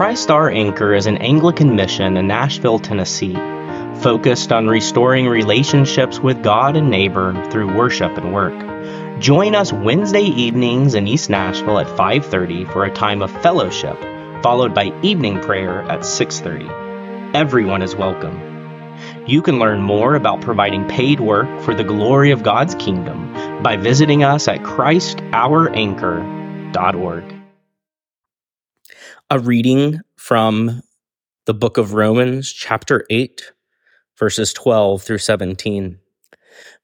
Christ Our Anchor is an Anglican mission in Nashville, Tennessee, focused on restoring relationships with God and neighbor through worship and work. Join us Wednesday evenings in East Nashville at 5:30 for a time of fellowship, followed by evening prayer at 6:30. Everyone is welcome. You can learn more about providing paid work for the glory of God's kingdom by visiting us at christouranchor.org. A reading from the book of Romans, chapter 8, verses 12 through 17.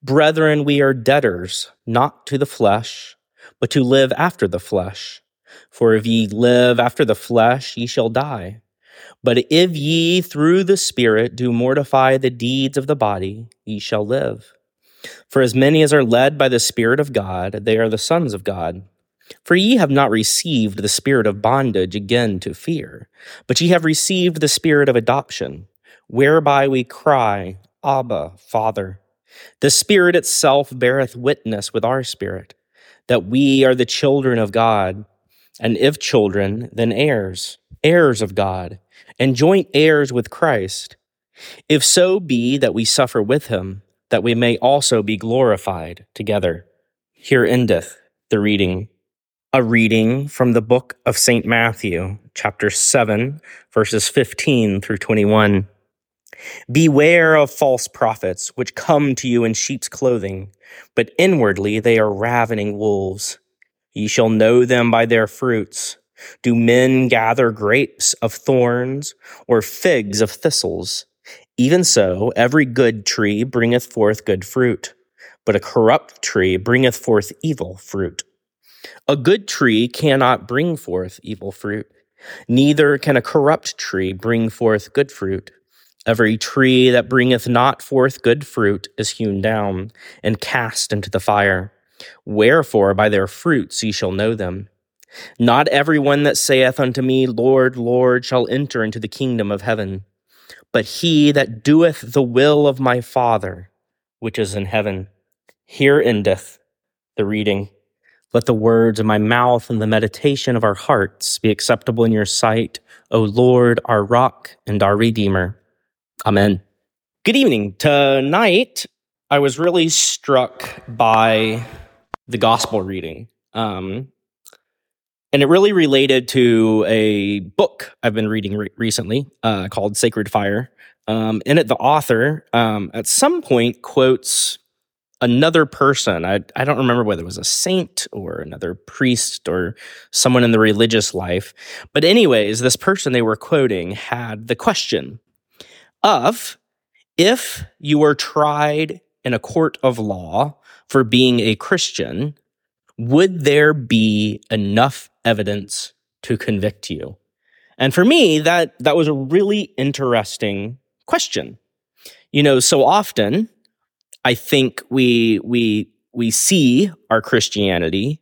Brethren, we are debtors, not to the flesh, but to live after the flesh. For if ye live after the flesh, ye shall die. But if ye through the Spirit do mortify the deeds of the body, ye shall live. For as many as are led by the Spirit of God, they are the sons of God. For ye have not received the spirit of bondage again to fear, but ye have received the spirit of adoption, whereby we cry, Abba, Father. The Spirit itself beareth witness with our spirit that we are the children of God, and if children, then heirs, heirs of God, and joint heirs with Christ. If so be that we suffer with him, that we may also be glorified together. Here endeth the reading a reading from the book of St. Matthew, chapter 7, verses 15 through 21. Beware of false prophets, which come to you in sheep's clothing, but inwardly they are ravening wolves. Ye shall know them by their fruits. Do men gather grapes of thorns or figs of thistles? Even so, every good tree bringeth forth good fruit, but a corrupt tree bringeth forth evil fruit. A good tree cannot bring forth evil fruit, neither can a corrupt tree bring forth good fruit. Every tree that bringeth not forth good fruit is hewn down and cast into the fire. Wherefore by their fruits ye shall know them. Not every one that saith unto me, Lord, Lord, shall enter into the kingdom of heaven, but he that doeth the will of my Father which is in heaven. Here endeth the reading. Let the words of my mouth and the meditation of our hearts be acceptable in your sight, O Lord, our rock and our redeemer. Amen. Good evening. Tonight, I was really struck by the gospel reading. Um, and it really related to a book I've been reading re- recently uh, called Sacred Fire. Um, in it, the author um, at some point quotes another person. I, I don't remember whether it was a saint or another priest or someone in the religious life. But, anyways, this person they were quoting had the question of if you were tried in a court of law for being a Christian, would there be enough evidence to convict you? And for me, that, that was a really interesting question. You know, so often I think we we we see our Christianity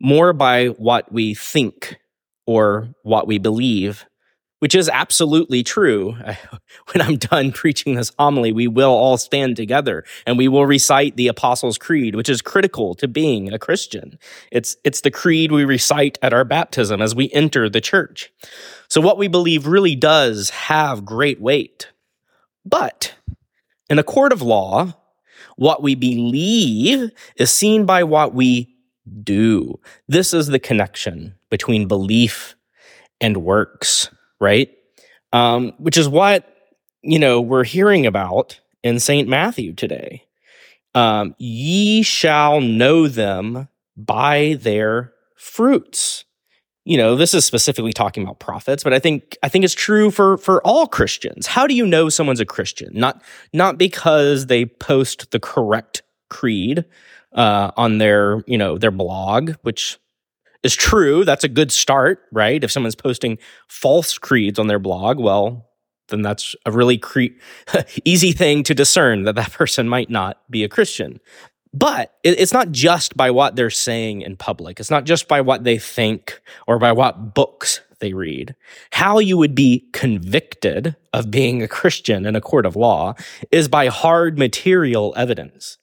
more by what we think or what we believe, which is absolutely true. When I'm done preaching this homily, we will all stand together and we will recite the Apostles' Creed, which is critical to being a Christian. It's, it's the creed we recite at our baptism as we enter the church. So what we believe really does have great weight. But in a court of law, what we believe is seen by what we do. This is the connection between belief and works, right? Um, which is what, you know, we're hearing about in St. Matthew today. Um, ye shall know them by their fruits you know this is specifically talking about prophets but i think i think it's true for for all christians. How do you know someone's a christian? Not not because they post the correct creed uh, on their you know their blog which is true. That's a good start right? If someone's posting false creeds on their blog well then that's a really cre- easy thing to discern that that person might not be a christian but it's not just by what they're saying in public. It's not just by what they think or by what books they read. How you would be convicted of being a Christian in a court of law is by hard material evidence.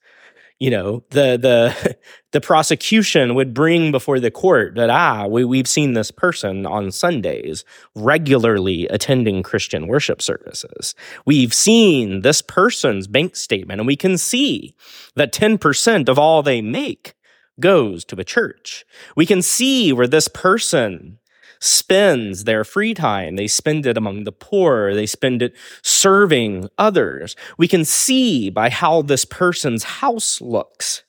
You know the the the prosecution would bring before the court that ah we, we've seen this person on sundays regularly attending christian worship services. We've seen this person's bank statement and we can see that 10% of all they make goes to a church. We can see where this person spends their free time. They spend it among the poor, they spend it serving others. We can see by how this person's house looks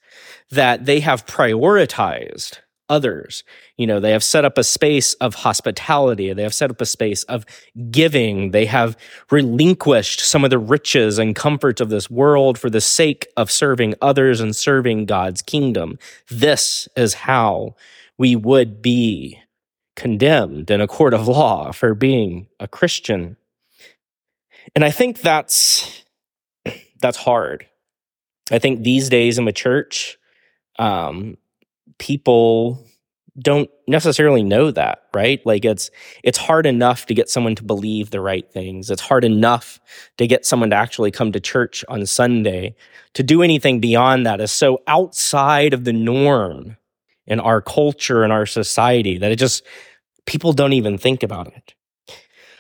that they have prioritized others. You know, they have set up a space of hospitality, they have set up a space of giving, they have relinquished some of the riches and comforts of this world for the sake of serving others and serving God's kingdom. This is how we would be condemned in a court of law for being a Christian. And I think that's that's hard. I think these days in the church, um, people don't necessarily know that, right? Like it's it's hard enough to get someone to believe the right things. It's hard enough to get someone to actually come to church on Sunday. To do anything beyond that is so outside of the norm in our culture and our society that it just people don't even think about it.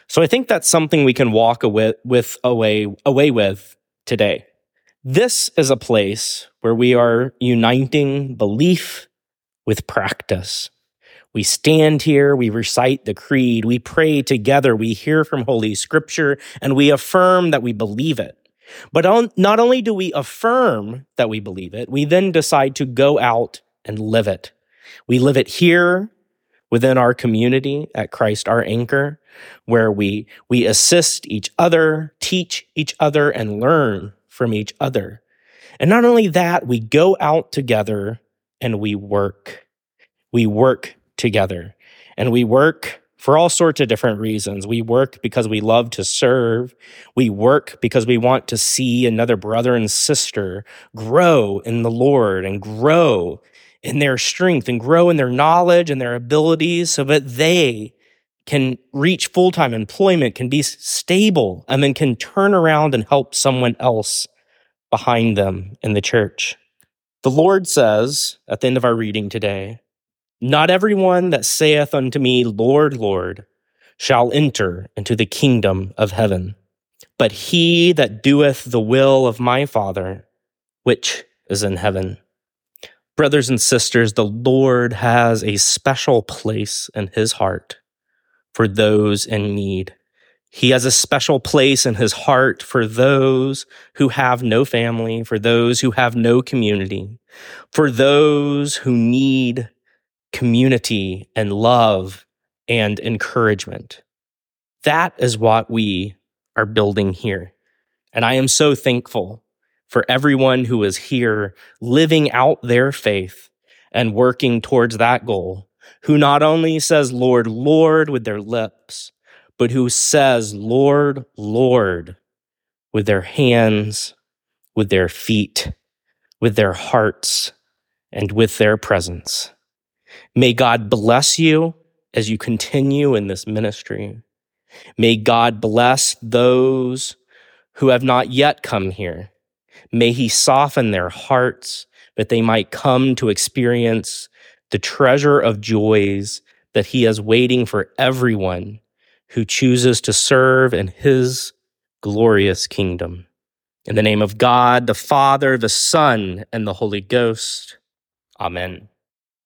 So I think that's something we can walk away with away away with today. This is a place where we are uniting belief with practice. We stand here, we recite the creed, we pray together, we hear from Holy Scripture, and we affirm that we believe it. But on, not only do we affirm that we believe it, we then decide to go out and live it. We live it here within our community at Christ our anchor, where we, we assist each other, teach each other, and learn from each other. And not only that, we go out together and we work. We work together and we work for all sorts of different reasons. We work because we love to serve. We work because we want to see another brother and sister grow in the Lord and grow in their strength and grow in their knowledge and their abilities so that they can reach full time employment, can be stable, and then can turn around and help someone else behind them in the church. The Lord says at the end of our reading today, Not everyone that saith unto me, Lord, Lord, shall enter into the kingdom of heaven, but he that doeth the will of my Father, which is in heaven. Brothers and sisters, the Lord has a special place in his heart for those in need. He has a special place in his heart for those who have no family, for those who have no community, for those who need community and love and encouragement. That is what we are building here. And I am so thankful for everyone who is here living out their faith and working towards that goal, who not only says, Lord, Lord, with their lips, but who says, Lord, Lord, with their hands, with their feet, with their hearts, and with their presence. May God bless you as you continue in this ministry. May God bless those who have not yet come here May he soften their hearts that they might come to experience the treasure of joys that he is waiting for everyone who chooses to serve in his glorious kingdom. In the name of God, the Father, the Son, and the Holy Ghost. Amen.